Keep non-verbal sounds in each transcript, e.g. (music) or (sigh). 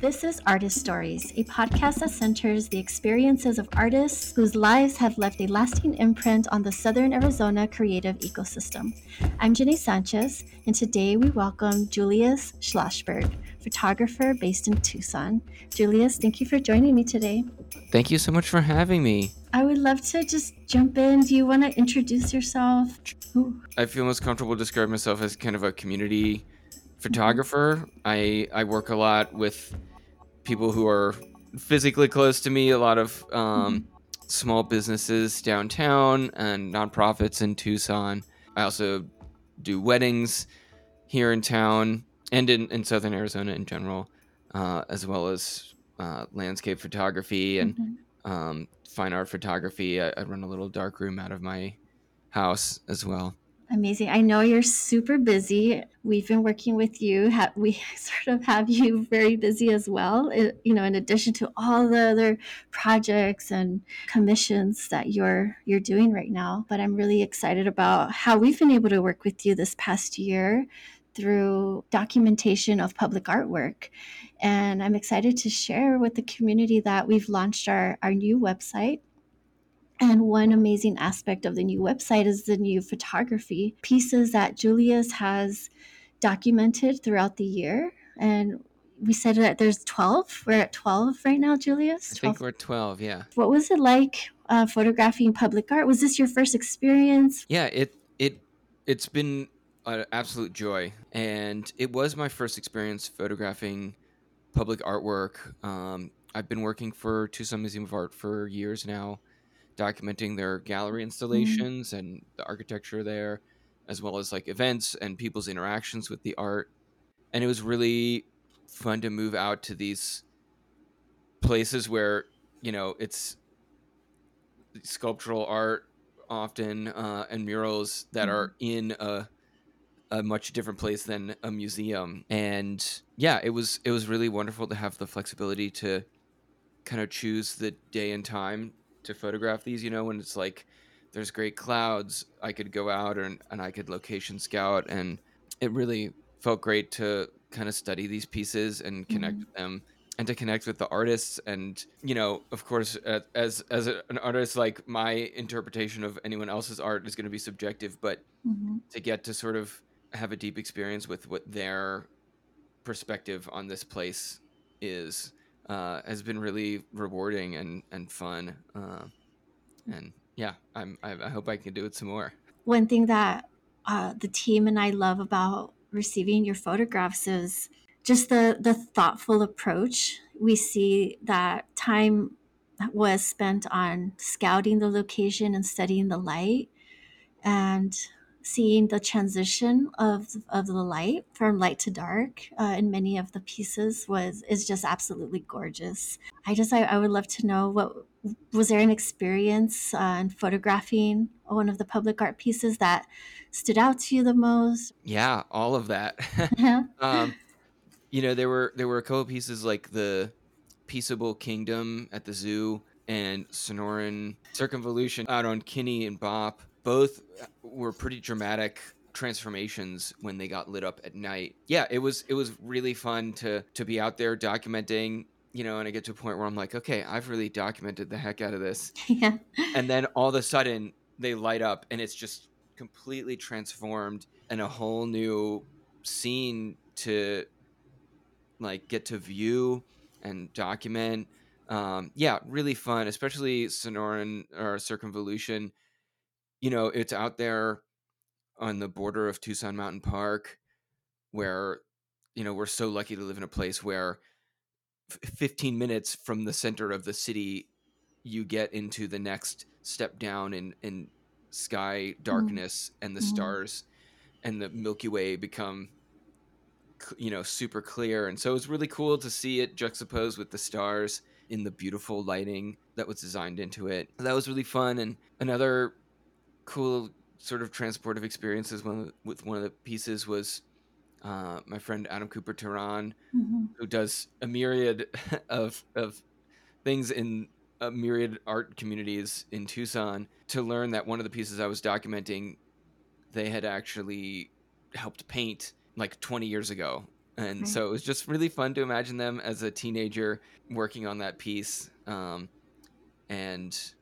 This is Artist Stories, a podcast that centers the experiences of artists whose lives have left a lasting imprint on the Southern Arizona creative ecosystem. I'm Jenny Sanchez, and today we welcome Julius Schlossberg, photographer based in Tucson. Julius, thank you for joining me today. Thank you so much for having me. I would love to just jump in. Do you want to introduce yourself? Ooh. I feel most comfortable describing myself as kind of a community photographer. I I work a lot with people who are physically close to me, a lot of um, small businesses downtown and nonprofits in Tucson. I also do weddings here in town and in, in southern Arizona in general, uh, as well as uh, landscape photography and Mhm. um, fine art photography. I, I run a little dark room out of my house as well. Amazing. I know you're super busy. We've been working with you. We (laughs) sort of have you very busy as well, you know, in addition to all the other projects and commissions that you're you're doing right now. But I'm really excited about how we've been able to work with you this past year through documentation of public artwork. And I'm excited to share with the community that we've launched our, our new website and one amazing aspect of the new website is the new photography pieces that Julius has documented throughout the year. And we said that there's 12. We're at 12 right now, Julius. I 12. think we're 12, yeah. What was it like uh, photographing public art? Was this your first experience? Yeah, it it it's been an absolute joy, and it was my first experience photographing public artwork. Um, I've been working for Tucson Museum of Art for years now, documenting their gallery installations and the architecture there, as well as like events and people's interactions with the art. And it was really fun to move out to these places where you know it's sculptural art often uh, and murals that are in a a much different place than a museum. And yeah it was it was really wonderful to have the flexibility to kind of choose the day and time to photograph these you know when it's like there's great clouds i could go out and, and i could location scout and it really felt great to kind of study these pieces and connect Mhm. with them and to connect with the artists and you know of course as as a, an artist like my interpretation of anyone else's art is going to be subjective but Mhm. to get to sort of have a deep experience with what their perspective on this place is uh, has been really rewarding and and fun uh, and yeah i'm I, I hope i can do it some more One thing that uh, the team and I love about receiving your photographs is just the the thoughtful approach. We see that time was spent on scouting the location and studying the light and seeing the transition of of the light from light to dark uh, in many of the pieces was is just absolutely gorgeous. I just I, I would love to know what was there an experience uh, in photographing one of the public art pieces that stood out to you the most? yeah all of that (laughs) um you know there were there were a couple pieces like the peaceable kingdom at the zoo and sonoran circumvolution out on kinney and Bopp both were pretty dramatic transformations when they got lit up at night. Yeah it was it was really fun to to be out there documenting you know and i get to a point where i'm like okay i've really documented the heck out of this. (laughs) Yeah. and then all of a sudden they light up and it's just completely transformed and a whole new scene to like get to view and document. Um yeah really fun especially sonoran or circumvolution you know it's out there on the border of tucson mountain park where you know we're so lucky to live in a place where f- 15 minutes from the center of the city you get into the next step down in in sky darkness and the Mhm. stars and the milky way become you know super clear. And so it's really cool to see it juxtaposed with the stars in the beautiful lighting that was designed into it. That was really fun. And another cool sort of transportive experiences one with one of the pieces was uh, my friend adam cooper Terán Mhm. who does a myriad (laughs) of of things in a myriad art communities in Tucson to learn that one of the pieces I was documenting they had actually helped paint like 20 years ago and so it was just really fun to imagine them as a teenager working on that piece um, and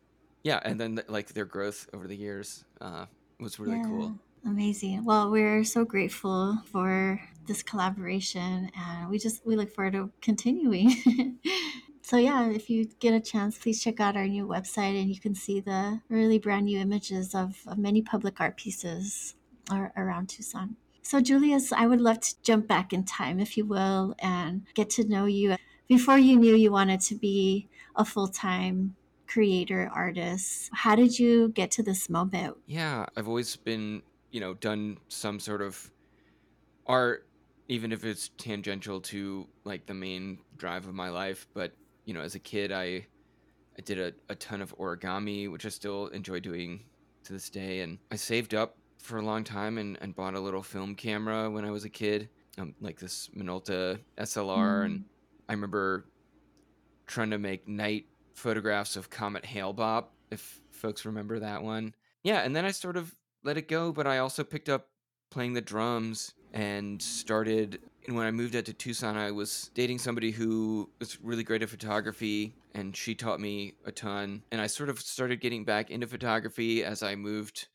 yeah and then like their growth over the years uh, was really cool Amazing. Well, we're so grateful for this collaboration and we just we look forward to continuing. (laughs) so yeah, if you get a chance, please check out our new website and you can see the really brand new images of, of many public art pieces ar- around Tucson. So Julius, I would love to jump back in time, if you will, and get to know you before you knew you wanted to be a full-time creator artist. How did you get to this moment? yeah i've always been you know done some sort of art even if it's tangential to like the main drive of my life but you know as a kid i i did a, a ton of origami which i still enjoy doing to this day and i saved up for a long time and, and bought a little film camera when i was a kid um, like this minolta slr and i remember trying to make night photographs of comet hale-bopp if folks remember that one. Yeah and then i sort of let it go but i also picked up playing the drums and started and when i moved out to tucson i was dating somebody who was really great at photography and she taught me a ton. And i sort of started getting back into photography as i moved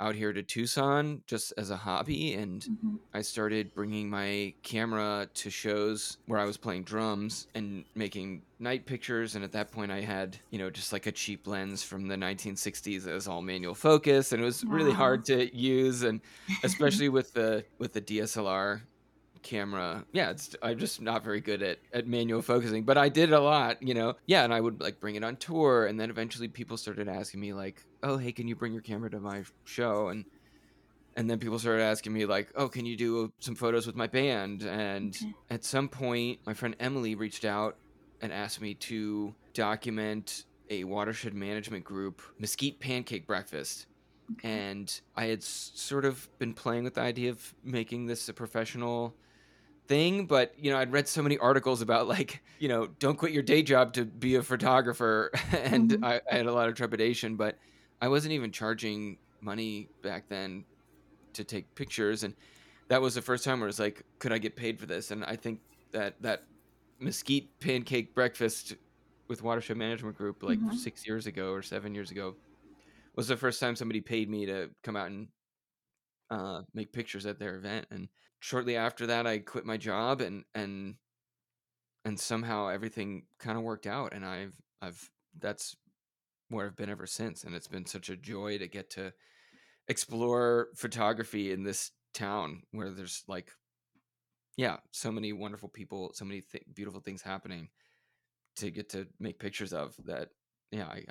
out here to tucson just as a hobby and Mhm. I started bringing my camera to shows where I was playing drums and making night pictures. And at that point, I had, you know, just like a cheap lens from the 1960s that was all manual focus, and it was really hard to use, and (laughs) especially with the with the DSLR camera. Yeah, it's I'm just not very good at at manual focusing, but I did a lot, you know. Yeah, and I would like bring it on tour, and then eventually people started asking me like, "Oh, hey, can you bring your camera to my show?" and and then people started asking me like oh can you do some photos with my band and Okay. at some point my friend emily reached out and asked me to document a watershed management group mesquite pancake breakfast Okay. and i had s- sort of been playing with the idea of making this a professional thing but you know i'd read so many articles about like you know don't quit your day job to be a photographer (laughs) and Mhm. I, I had a lot of trepidation but i wasn't even charging money back then to take pictures and that was the first time where it's like could i get paid for this and i think that that mesquite pancake breakfast with watershed management group like Mhm. six years ago or seven years ago was the first time somebody paid me to come out and uh, make pictures at their event and shortly after that i quit my job and and and somehow everything kind of worked out and i've i've that's where i've been ever since and it's been such a joy to get to explore photography in this town where there's like yeah so many wonderful people so many th- beautiful things happening to get to make pictures of that yeah i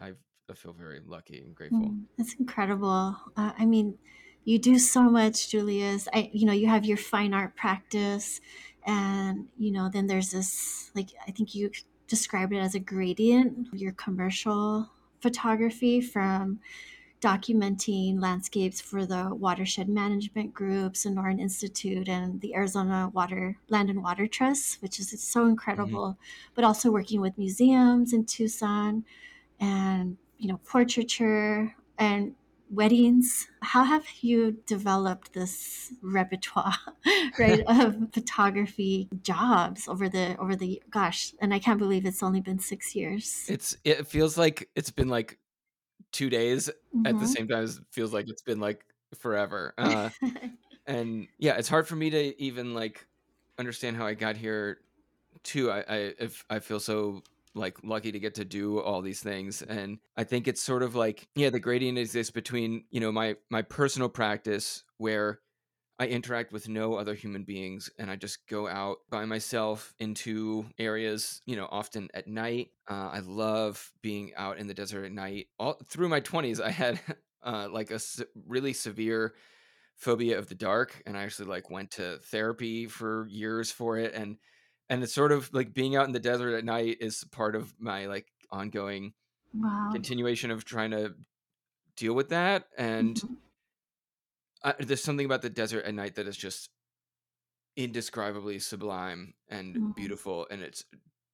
i feel very lucky and grateful Mm, That's incredible. Uh, I mean, you do so much, Julius. I, you know, you have your fine art practice, and you know, then there's this, like, I think you described it as a gradient. Your commercial photography from documenting landscapes for the watershed management group, Sonoran Institute, and the Arizona Water Land and Water Trust, which is so mm-hmm. incredible. But also working with museums in Tucson and you know portraiture and weddings how have you developed this repertoire (laughs) right (laughs) of photography jobs over the over the gosh and i can't believe it's only been six years it's it feels like it's been like two days at the Mhm. same time it feels like it's been like forever (laughs) uh and yeah it's hard for me to even like understand how i got here too i i if i feel so like lucky to get to do all these things and i think it's sort of like yeah the gradient exists between you know my my personal practice where i interact with no other human beings and i just go out by myself into areas you know often at night. Uh, i love being out in the desert at night. All through my 20s i had (laughs) uh, like a se- really severe phobia of the dark and i actually like went to therapy for years for it and and it's sort of like being out in the desert at night is part of my like ongoing wow continuation of trying to deal with that and Mhm. I, there's something about the desert at night that is just indescribably sublime and Mhm. beautiful and it's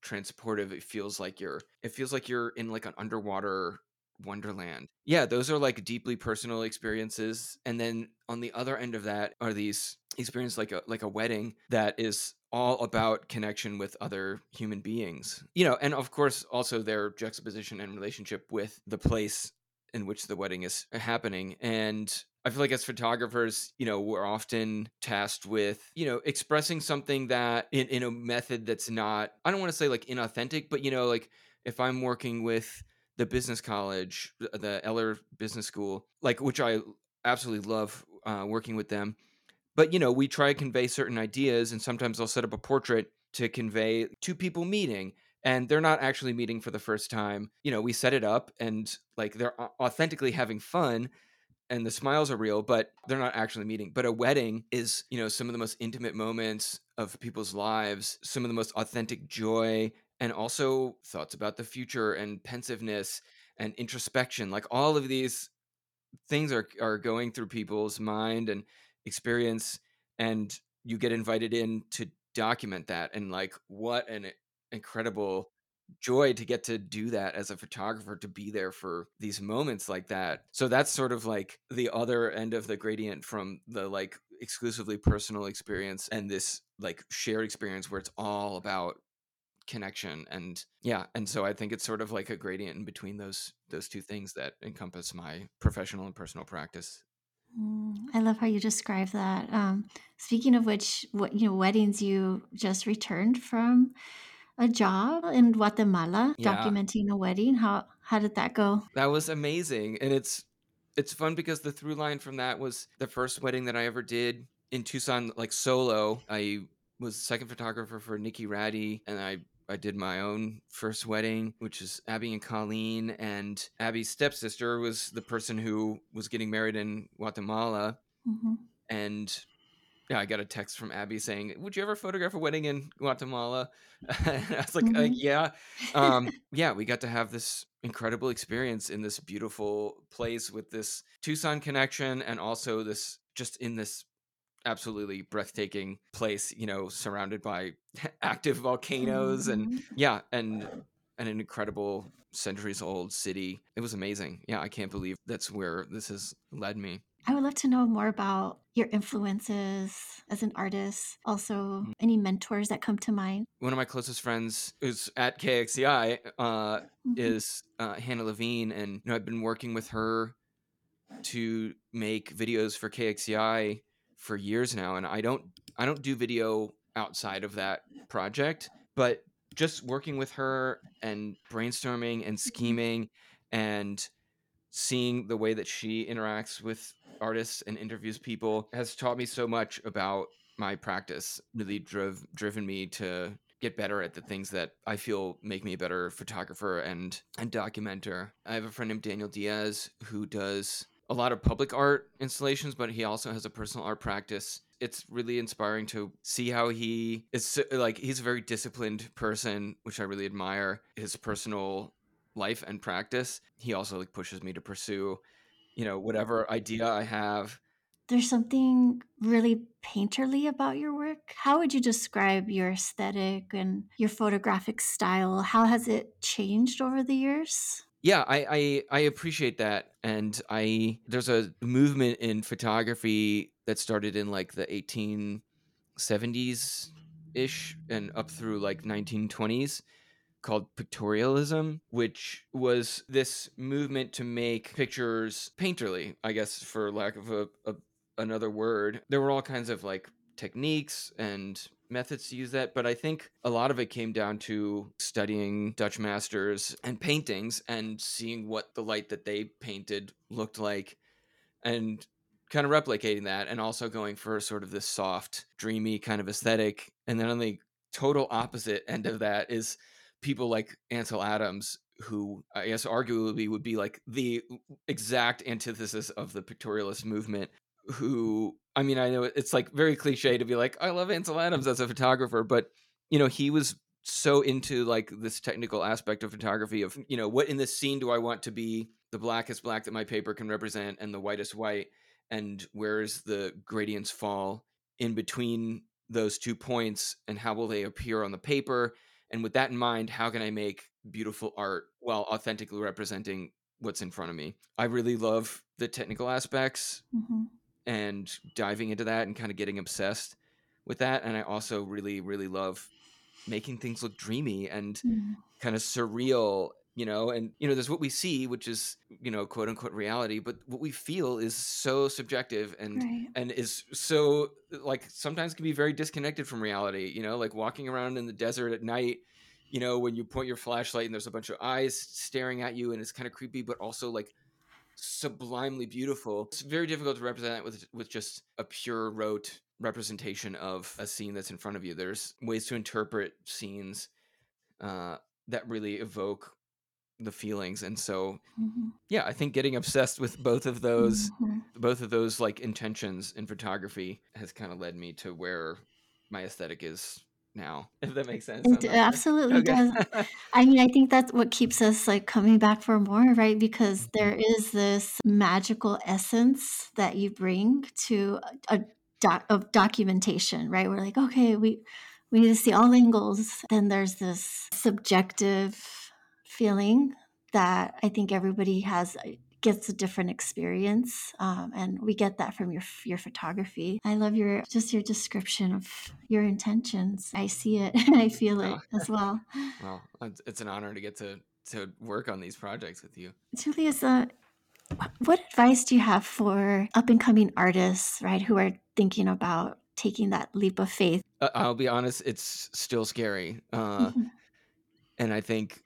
transportive it feels like you're it feels like you're in like an underwater wonderland yeah those are like deeply personal experiences and then on the other end of that are these experiences like a like a wedding that is all about connection with other human beings. You know, and of course, also their juxtaposition and relationship with the place in which the wedding is happening. And I feel like as photographers, you know, we're often tasked with, you know, expressing something that in, in a method that's not, I don't want to say like inauthentic, but, you know, like if I'm working with the business college, the Eller Business School, like, which I absolutely love uh, working with them. But, you know, we try to convey certain ideas, and sometimes I'll set up a portrait to convey two people meeting and they're not actually meeting for the first time. You know, we set it up and like they're authentically having fun and the smiles are real, but they're not actually meeting. But a wedding is, you know, some of the most intimate moments of people's lives, some of the most authentic joy, and also thoughts about the future and pensiveness and introspection. Like all of these things are are going through people's mind and experience, and you get invited in to document that. And like, what an incredible joy to get to do that as a photographer to be there for these moments like that so that's sort of like the other end of the gradient from the like exclusively personal experience and this like shared experience where it's all about connection and yeah and so i think it's sort of like a gradient in between those those two things that encompass my professional and personal practice I love how you describe that. Um, speaking of which, what you know, weddings you just returned from a job in Guatemala Yeah. documenting a wedding. How how did that go? That was amazing. And it's it's fun because the through line from that was the first wedding that I ever did in Tucson, like solo. I was second photographer for Nikki Ratty, and I I did my own first wedding, which is Abby and Colleen. And Abby's stepsister was the person who was getting married in Guatemala. hmm And yeah, I got a text from Abby saying, "Would you ever photograph a wedding in Guatemala?" (laughs) and I was like, uh, hmm "Yeah, um, (laughs) yeah." We got to have this incredible experience in this beautiful place with this Tucson connection, and also this just in this absolutely breathtaking place. You know, surrounded by (laughs) active volcanoes, and hmm yeah, and and an incredible centuries old city. It was amazing. Yeah, I can't believe that's where this has led me. I would love to know more about your influences as an artist. Also, Mm. any mentors that come to mind. one of my closest friends who's at KXCI uh, hmm is uh, Hannah Levine, and you know I've been working with her to make videos for KXCI for years now, and I don't I don't do video outside of that project, but just working with her and brainstorming and mm-hmm. scheming and seeing the way that she interacts with artists and interviews people has taught me so much about my practice really drove driven me to get better at the things that I feel make me a better photographer and and documenter. I have a friend named Daniel Diaz who does a lot of public art installations, but he also has a personal art practice. It's really inspiring to see how he is like he's a very disciplined person, which I really admire. His personal life and practice. He also like pushes me to pursue, you know, whatever idea I have There's something really painterly about your work. How would you describe your aesthetic and your photographic style? How has it changed over the years? Yeah I, I i appreciate that and i there's a movement in photography that started in like the 1870s ish and up through like 1920s called pictorialism which was this movement to make pictures painterly i guess for lack of a, a another word. There were all kinds of like techniques and methods to use that but i think a lot of it came down to studying dutch masters and paintings and seeing what the light that they painted looked like and kind of replicating that and also going for sort of this soft dreamy kind of aesthetic. And then on the total opposite end of that is people like ansel adams who i guess arguably would be like the exact antithesis of the pictorialist movement who I mean, I know it's like very cliche to be like, I love Ansel Adams as a photographer, but you know, he was so into like this technical aspect of photography of, you know, what in this scene do I want to be the blackest black that my paper can represent and the whitest white and where's the gradients fall in between those two points and how will they appear on the paper? And with that in mind how can i make beautiful art while authentically representing what's in front of me? I really love the technical aspects. Hmm and diving into that and kind of getting obsessed with that and I also really really love making things look dreamy and Mm, kind of surreal you know and you know there's what we see which is you know quote unquote reality but what we feel is so subjective and right. and is so like sometimes can be very disconnected from reality you know like walking around in the desert at night you know when you point your flashlight and there's a bunch of eyes staring at you and it's kind of creepy but also like sublimely beautiful. It's very difficult to represent that with with just a pure rote representation of a scene that's in front of you. There's ways to interpret scenes uh, that really evoke the feelings and so Mhm, yeah i think getting obsessed with both of those mhm. both of those like intentions in photography has kind of led me to where my aesthetic is now if that makes sense It not absolutely okay does. (laughs) I mean, I think that's what keeps us like coming back for more, right? Because mm-hmm. there is this magical essence that you bring to a, a doc, of documentation, right? We're like, okay, we we need to see all angles. Then there's this subjective feeling that I think everybody has gets a different experience, um, and we get that from your your photography. I love your just your description of your intentions. I see it, (laughs) I feel oh, it as well. (laughs) well it's, it's an honor to get to to work on these projects with you Julius, uh, what advice do you have for up and coming artists, right, who are thinking about taking that leap of faith? uh, i'll be honest it's still scary uh (laughs) and i think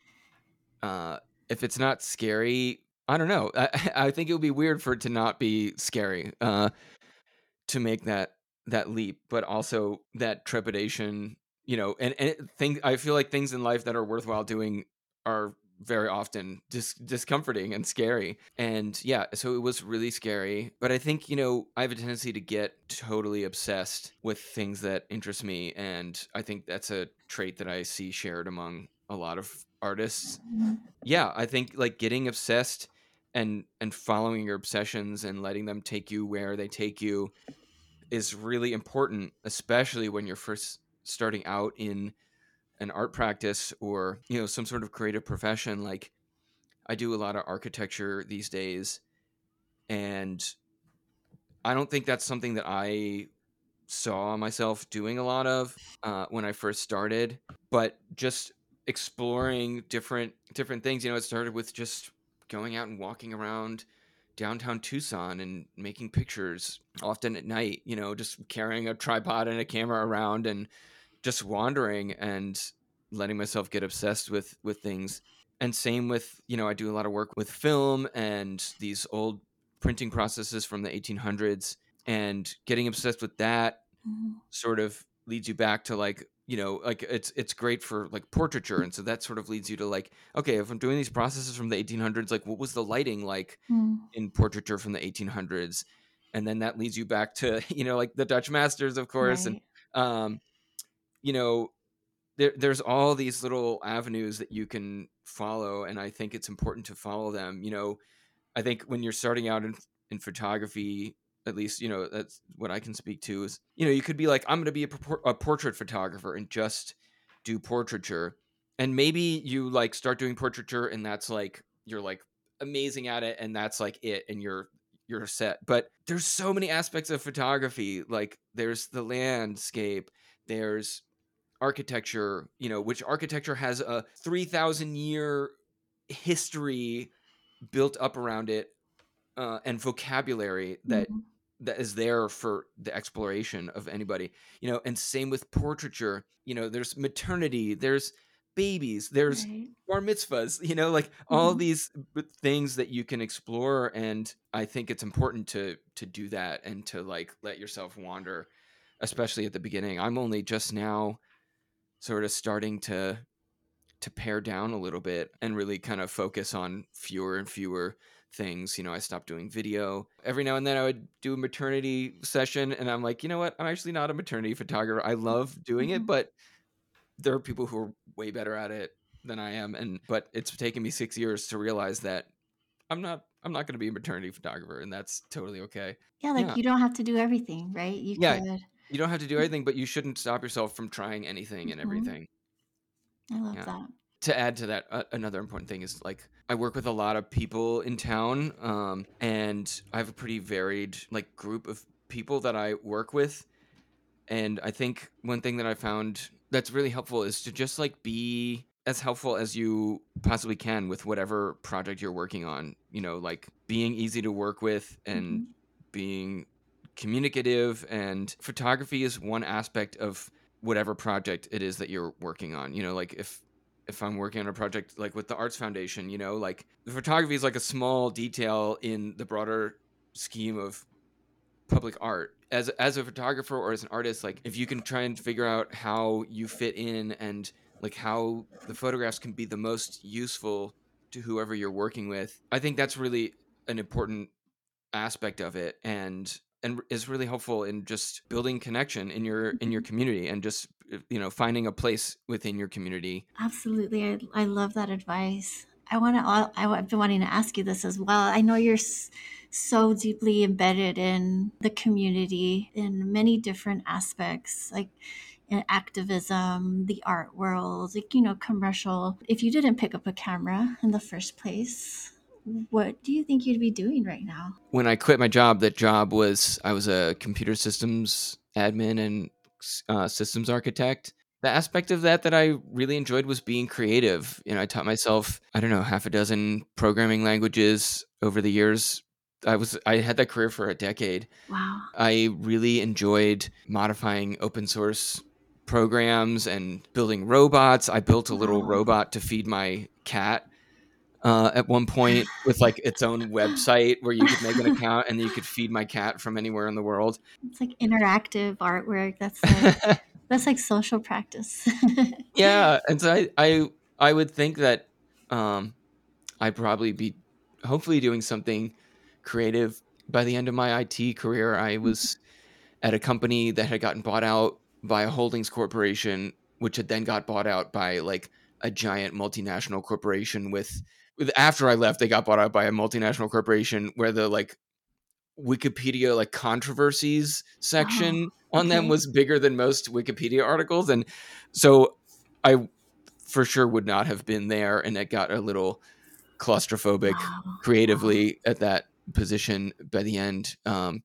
uh if it's not scary i don't know. I (laughs) i think it would be weird for it to not be scary uh to make that that leap but also that trepidation you know and and it, thing i feel like things in life that are worthwhile doing are very often dis- discomforting and scary. And yeah so it was really scary but i think you know i have a tendency to get totally obsessed with things that interest me and i think that's a trait that i see shared among a lot of artists. Mhm, yeah i think like getting obsessed and and following your obsessions and letting them take you where they take you is really important especially when you're first starting out in an art practice or you know some sort of creative profession like i do a lot of architecture these days and i don't think that's something that i saw myself doing a lot of uh, when i first started but just exploring different different things you know it started with just going out and walking around downtown tucson and making pictures often at night you know just carrying a tripod and a camera around and just wandering and letting myself get obsessed with with things. And same with you know i do a lot of work with film and these old printing processes from the 1800s and getting obsessed with that mhm, sort of leads you back to like you know like it's it's great for like portraiture and so that sort of leads you to like okay if i'm doing these processes from the 1800s like what was the lighting like mm, in portraiture from the 1800s and then that leads you back to (laughs) you know like the dutch masters of course and um you know there, there's all these little avenues that you can follow and i think it's important to follow them you know? I think when you're starting out in, in photography at least you know that's what i can speak to is you know you could be like i'm going to be a, a portrait photographer and just do portraiture. And maybe you like start doing portraiture and that's like you're like amazing at it and that's like it and you're you're set. But there's so many aspects of photography like there's the landscape there's architecture, you know, which architecture has a 3000 year history built up around it uh, and vocabulary that mhm, that is there for the exploration of anybody you know and same with portraiture you know there's maternity there's babies there's Right. bar mitzvahs you know like all mhm, these things that you can explore and i think it's important to to do that and to like let yourself wander especially at the beginning i'm only just now sort of starting to to pare down a little bit and really kind of focus on fewer and fewer things. You know, I stopped doing video. Every now and then I would do a maternity session and I'm like, you know what? I'm actually not a maternity photographer. I love doing it, mhm. but there are people who are way better at it than I am and but it's taken me 6 years to realize that I'm not I'm not going to be a maternity photographer and that's totally okay. Yeah, like Yeah. you don't have to do everything, right? You Yeah, could. you don't have to do everything, but you shouldn't stop yourself from trying anything and Mhm, everything. I love Yeah. that. To add to that, uh, another important thing is like I work with a lot of people in town, um, and I have a pretty varied like group of people that I work with, And I think one thing that I found that's really helpful is to just like be as helpful as you possibly can with whatever project you're working on. You know, like being easy to work with and Mhm. being communicative. And photography is one aspect of whatever project it is that you're working on. You know, like if if I'm working on a project like with the Arts Foundation, you know, like the photography is like a small detail in the broader scheme of public art. As as a photographer or as an artist like if you can try and figure out how you fit in and like how the photographs can be the most useful to whoever you're working with i think that's really an important aspect of it and and is really helpful in just building connection in your in your community and just you know finding a place within your community Absolutely. I, I love that advice. I want to, I've been wanting to ask you this as well. I know you're so deeply embedded in the community in many different aspects, like in activism, the art world, like, you know, commercial. If you didn't pick up a camera in the first place, what do you think you'd be doing right now? when i quit my job that job was i was a computer systems admin and uh, systems architect the aspect of that that I really enjoyed was being creative. You know, I taught myself, I don't know, half a dozen programming languages over the years. I was I had that career for a decade. Wow. I really enjoyed modifying open source programs and building robots. I built a little robot to feed my cat uh, at one point with like its own website where you could make an account and you could feed my cat from anywhere in the world. It's like interactive artwork. That's like, (laughs) that's like social practice. (laughs) yeah and so I, I i would think that um i'd probably be hopefully doing something creative by the end of my it career i was at a company that had gotten bought out by a holdings corporation which had then got bought out by like a giant multinational corporation with with after i left they got bought out by a multinational corporation where the like wikipedia like controversies section on them was bigger than most wikipedia articles and so i for sure would not have been there and it got a little claustrophobic Wow. creatively at that position by the end um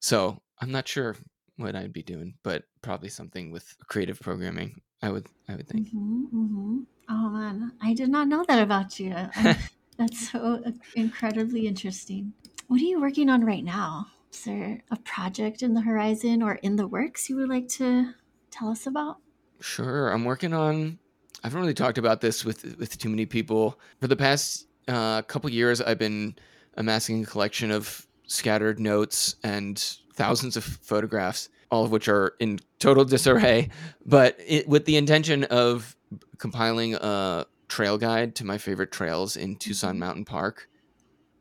so i'm not sure what i'd be doing but probably something with creative programming i would i would think. Hmm hmm Oh man, I did not know that about you. I, (laughs) that's so incredibly interesting. What are you working on right now? Is there a project in the horizon or in the works you would like to tell us about? Sure. I'm working on. I haven't really talked about this with with too many people. For the past uh, couple years, I've been amassing a collection of scattered notes and thousands of photographs, all of which are in total disarray, but it, with the intention of compiling a trail guide to my favorite trails in Tucson Mhm. Mountain Park.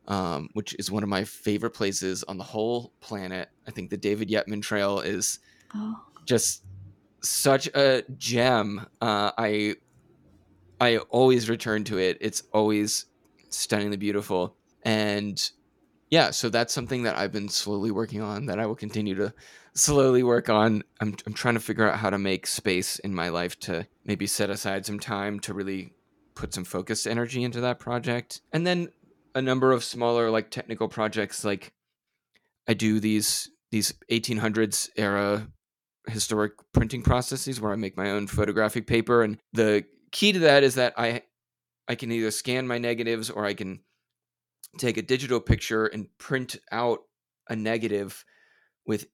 Um, which is one of my favorite places on the whole planet. I think the David Yetman Trail is Oh, just such a gem. Uh, I I always return to it. It's always stunningly beautiful, and yeah, so that's something that I've been slowly working on. That I will continue to slowly work on. I'm I'm trying to figure out how to make space in my life to maybe set aside some time to really put some focused energy into that project, and then a number of smaller like technical projects like I do these these 1800s era historic printing processes where I make my own photographic paper. And the key to that is that I I can either scan my negatives or I can take a digital picture and print out a negative with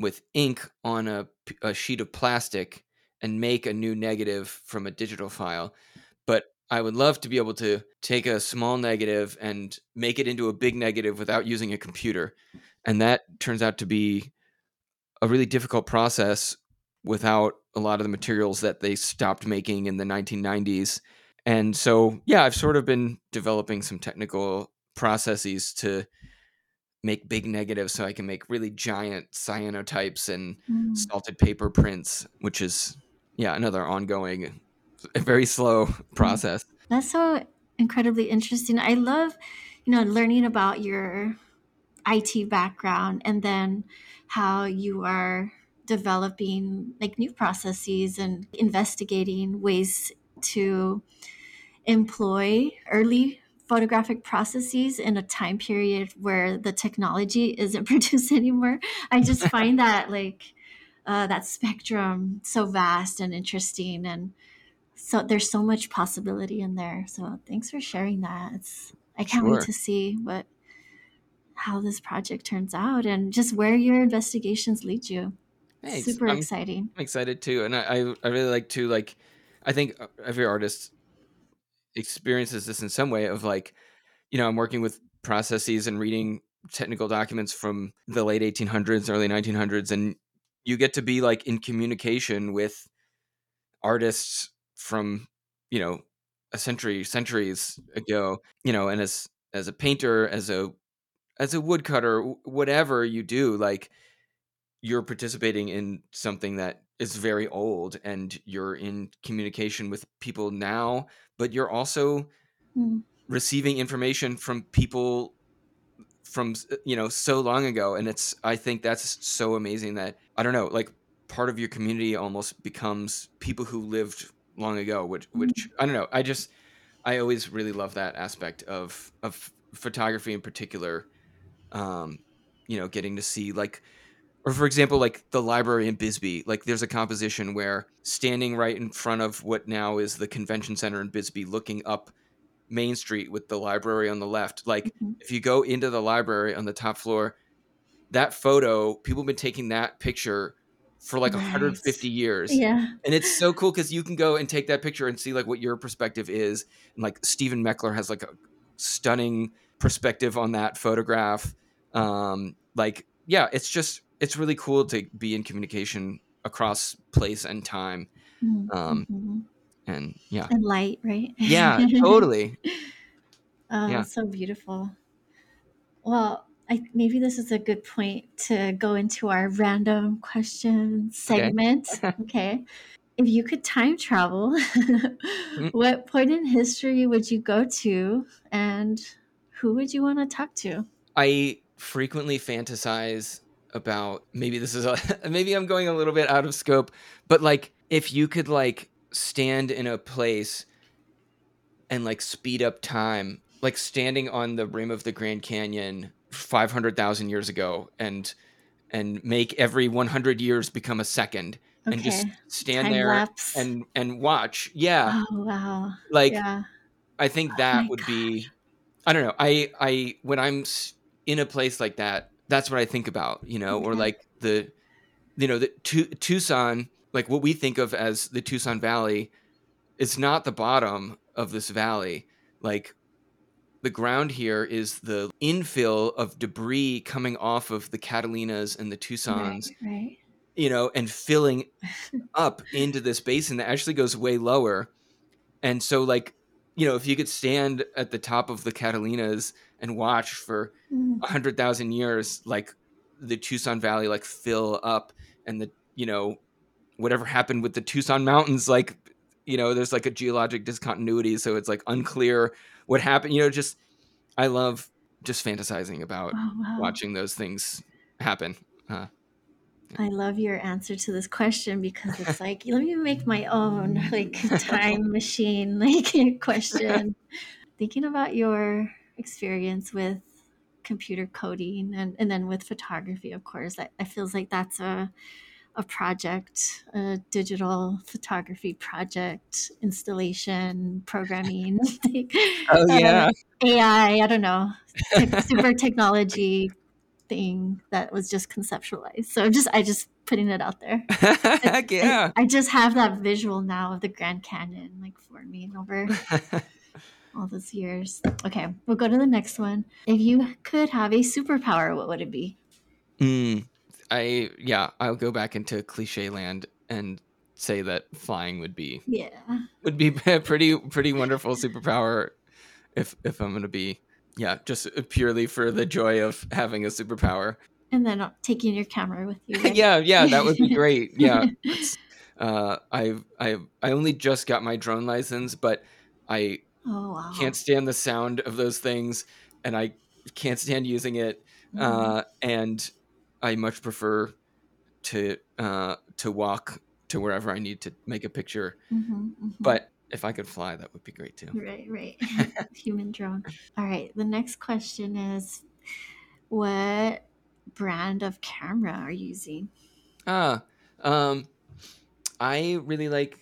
with ink on a, a sheet of plastic and make a new negative from a digital file but I would love to be able to take a small negative and make it into a big negative without using a computer and that turns out to be a really difficult process without a lot of the materials that they stopped making in the 1990s. And so, yeah, I've sort of been developing some technical processes to make big negatives so I can make really giant cyanotypes and mm. salted paper prints, which is, yeah, another ongoing, (laughs) very slow mm-hmm. process. that's so incredibly interesting. I love, you know, learning about your IT background and then how you are developing like new processes and investigating ways to employ early photographic processes in a time period where the technology isn't (laughs) produced anymore. I just find that like uh, that spectrum so vast and interesting and so there's so much possibility in there so thanks for sharing that it's i can't Sure. wait to see what how this project turns out and just where your investigations lead you Thanks. super I'm, exciting I'm excited too, and I, I I really like to like. I think uh, every artist experiences this in some way of like, you know, I'm working with processes and reading technical documents from the late 1800s, early 1900s, and you get to be like in communication with artists from you know a century centuries ago you know and as as a painter as a as a woodcutter whatever you do like you're participating in something that is very old and you're in communication with people now but you're also Mm, receiving information from people from you know so long ago and it's i think that's so amazing that i don't know like part of your community almost becomes people who lived long ago which mm, which i don't know i just i always really love that aspect of of photography in particular um you know getting to see like or for example like the library in bisbee like there's a composition where standing right in front of what now is the convention center in bisbee looking up main street with the library on the left like mhm. if you go into the library on the top floor that photo people have been taking that picture for like Nice. 150 years yeah and it's so cool because you can go and take that picture and see like what your perspective is and like stephen meckler has like a stunning perspective on that photograph um like yeah it's just it's really cool to be in communication across place and time Mm, Um, mhm. And yeah and light right yeah (laughs) totally Oh, Yeah. so beautiful. Well, I maybe this is a good point to go into our random question segment. (laughs) Okay. If you could time travel, mm. (laughs) what point in history would you go to and who would you want to talk to? I frequently fantasize about maybe this is a, maybe I'm going a little bit out of scope, but like if you could like stand in a place and like speed up time, like standing on the rim of the Grand Canyon 500,000 years ago and and make every 100 years become a second Okay. and just stand Time there lapse. and and watch. Yeah. oh wow. Like yeah. I think Oh that my would be I don't know. I I when I'm in a place like that, that's what I think about, you know, or like the you know, the Tu- Tucson, like what we think of as the Tucson Valley is not the bottom of this valley. Like the ground here is the infill of debris coming off of the Catalinas and the Tucsons, Right, right. you know, and filling up into this basin that actually goes way lower. And so, like, you know, if you could stand at the top of the Catalinas and watch for Mm, a hundred thousand years, like the Tucson Valley, like fill up, and the you know whatever happened with the Tucson mountains, like you know, there's like a geologic discontinuity, so it's like unclear what happened. You know, just I love just fantasizing about Oh wow. watching those things happen. Uh, I love your answer to this question because it's (laughs) like let me make my own like time machine (laughs) like question. Thinking about your experience with computer coding and, and then with photography, of course, I, I feels like that's a a project, a digital photography project, installation, programming, (laughs) (laughs) oh uh, AI, I don't know, super technology thing that was just conceptualized. So I'm just I just putting it out there. heck (laughs) yeah. I, I just have that visual now of the Grand Canyon like forming over all those years. Okay, we'll go to the next one. If you could have a superpower, what would it be? Mm, I yeah, I'll go back into cliche land and say that flying would be Yeah. would be a (laughs) pretty pretty wonderful superpower if if I'm gonna be yeah just purely for the joy of having a superpower. And then taking your camera with you. right? (laughs) yeah, yeah, that would be great. Yeah, (laughs) uh, I I I only just got my drone license, but I Oh wow. can't stand the sound of those things, and I can't stand using it. Mhm. Uh, and I much prefer to uh, to walk to wherever I need to make a picture. Mhm, mhm. But if I could fly, that would be great too. Right, right. (laughs) (laughs) Human drone. All right. The next question is what brand of camera are you using? Ah, Um, I really like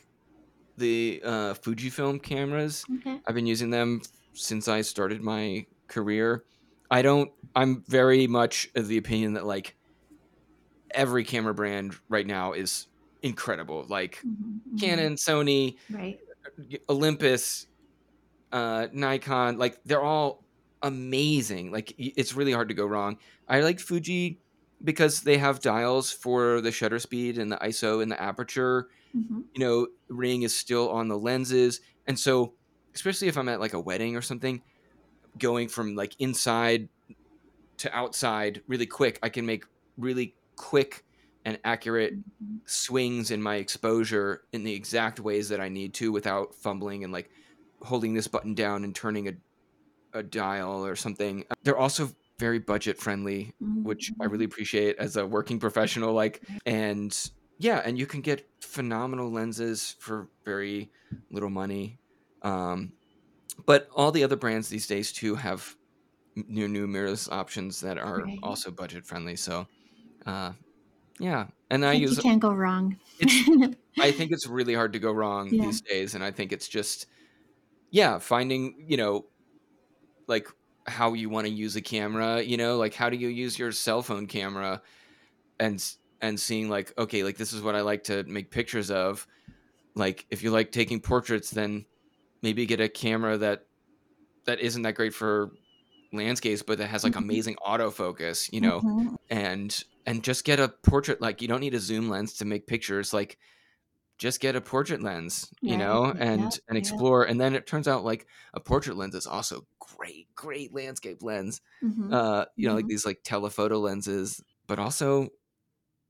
the uh, Fujifilm cameras. Okay. I've been using them since I started my career. I don't. I'm very much of the opinion that like every camera brand right now is incredible. Like Mhm, mhm. Canon, Sony, Right. Olympus, uh, Nikon, like they're all amazing. Like it's really hard to go wrong. I like Fuji because they have dials for the shutter speed and the ISO and the aperture. Mhm. You know, ring is still on the lenses, and so especially if I'm at like a wedding or something, going from like inside to outside really quick, I can make really quick and accurate Mhm. swings in my exposure in the exact ways that I need to without fumbling and like holding this button down and turning a, a dial or something. They're also very budget friendly, which I Mhm. really appreciate as a working professional. Like, and yeah, and you can get phenomenal lenses for very little money. Um, but all the other brands these days too have new new mirrorless options that are Right. also budget friendly. So, uh, yeah, and I Like use you can't go wrong. (laughs) I think it's really hard to go wrong Yeah. these days, and I think it's just, yeah, finding you know, like how you want to use a camera. You know, like how do you use your cell phone camera, and and seeing like okay, like this is what I like to make pictures of. Like if you like taking portraits, then maybe get a camera that that isn't that great for landscapes, but that has like Mhm. amazing autofocus. You know, Mhm. and and just get a portrait like you don't need a zoom lens to make pictures like just get a portrait lens you Right. know Yeah, and and yeah. explore and then it turns out like a portrait lens is also great great landscape lens Mhm. uh you know like Mhm. these like telephoto lenses but also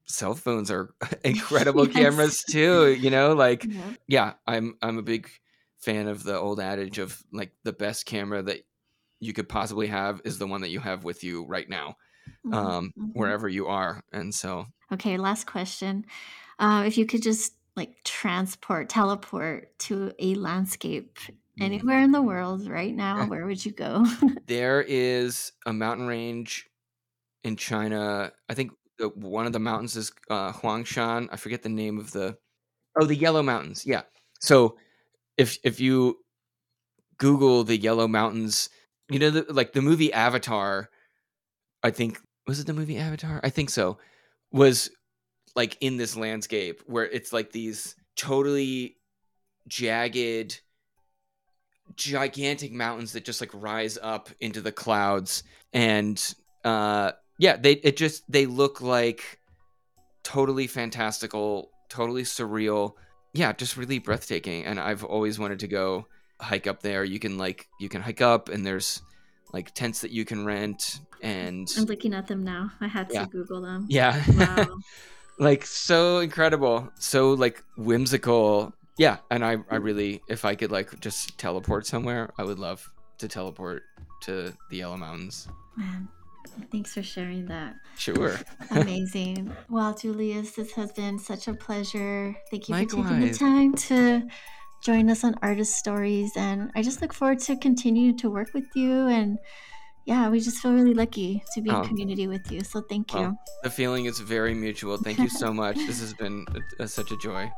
cell phones are (laughs) (laughs) incredible cameras too you know like Yeah. yeah i'm i'm a big fan of the old adage of like the best camera that you could possibly have is the one that you have with you right now Mhm. um Mhm. wherever you are and so Okay, last question. Uh, if you could just like transport, teleport to a landscape mm, anywhere in the world right now, where would you go? (laughs) there is a mountain range in China. I think the, one of the mountains is uh, Huangshan. I forget the name of the oh the Yellow Mountains. Yeah. So if if you Google the Yellow Mountains, you know the, like the movie Avatar. I think was it the movie Avatar? I think so. Was like in this landscape where it's like these totally jagged gigantic mountains that just like rise up into the clouds and uh yeah they it just they look like totally fantastical totally surreal yeah just really breathtaking and i've always wanted to go hike up there you can like you can hike up and there's like tents that you can rent and I'm looking at them now. I had to Google them. yeah Wow. (laughs) like so incredible so like whimsical yeah and i i really if i could like just teleport somewhere i would love to teleport to the yellow mountains Man, thanks for sharing that. sure (laughs) Amazing. well, Julius, this has been such a pleasure. Thank you for taking the time to join us on Artist Stories. And I just look forward to continue to work with you. And yeah, we just feel really lucky to be Oh. in community with you. So thank you. Well, the feeling is very mutual thank you so much this has been a, a, such a joy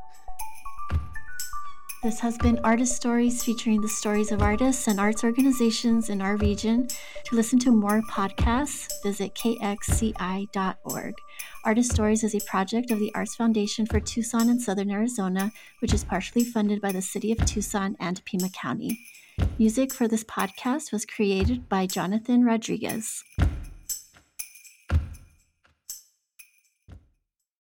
This has been Artist Stories featuring the stories of artists and arts organizations in our region. To listen to more podcasts, visit kxci.org. Artist Stories is a project of the Arts Foundation for Tucson and Southern Arizona, which is partially funded by the City of Tucson and Pima County. Music for this podcast was created by Jonathan Rodriguez.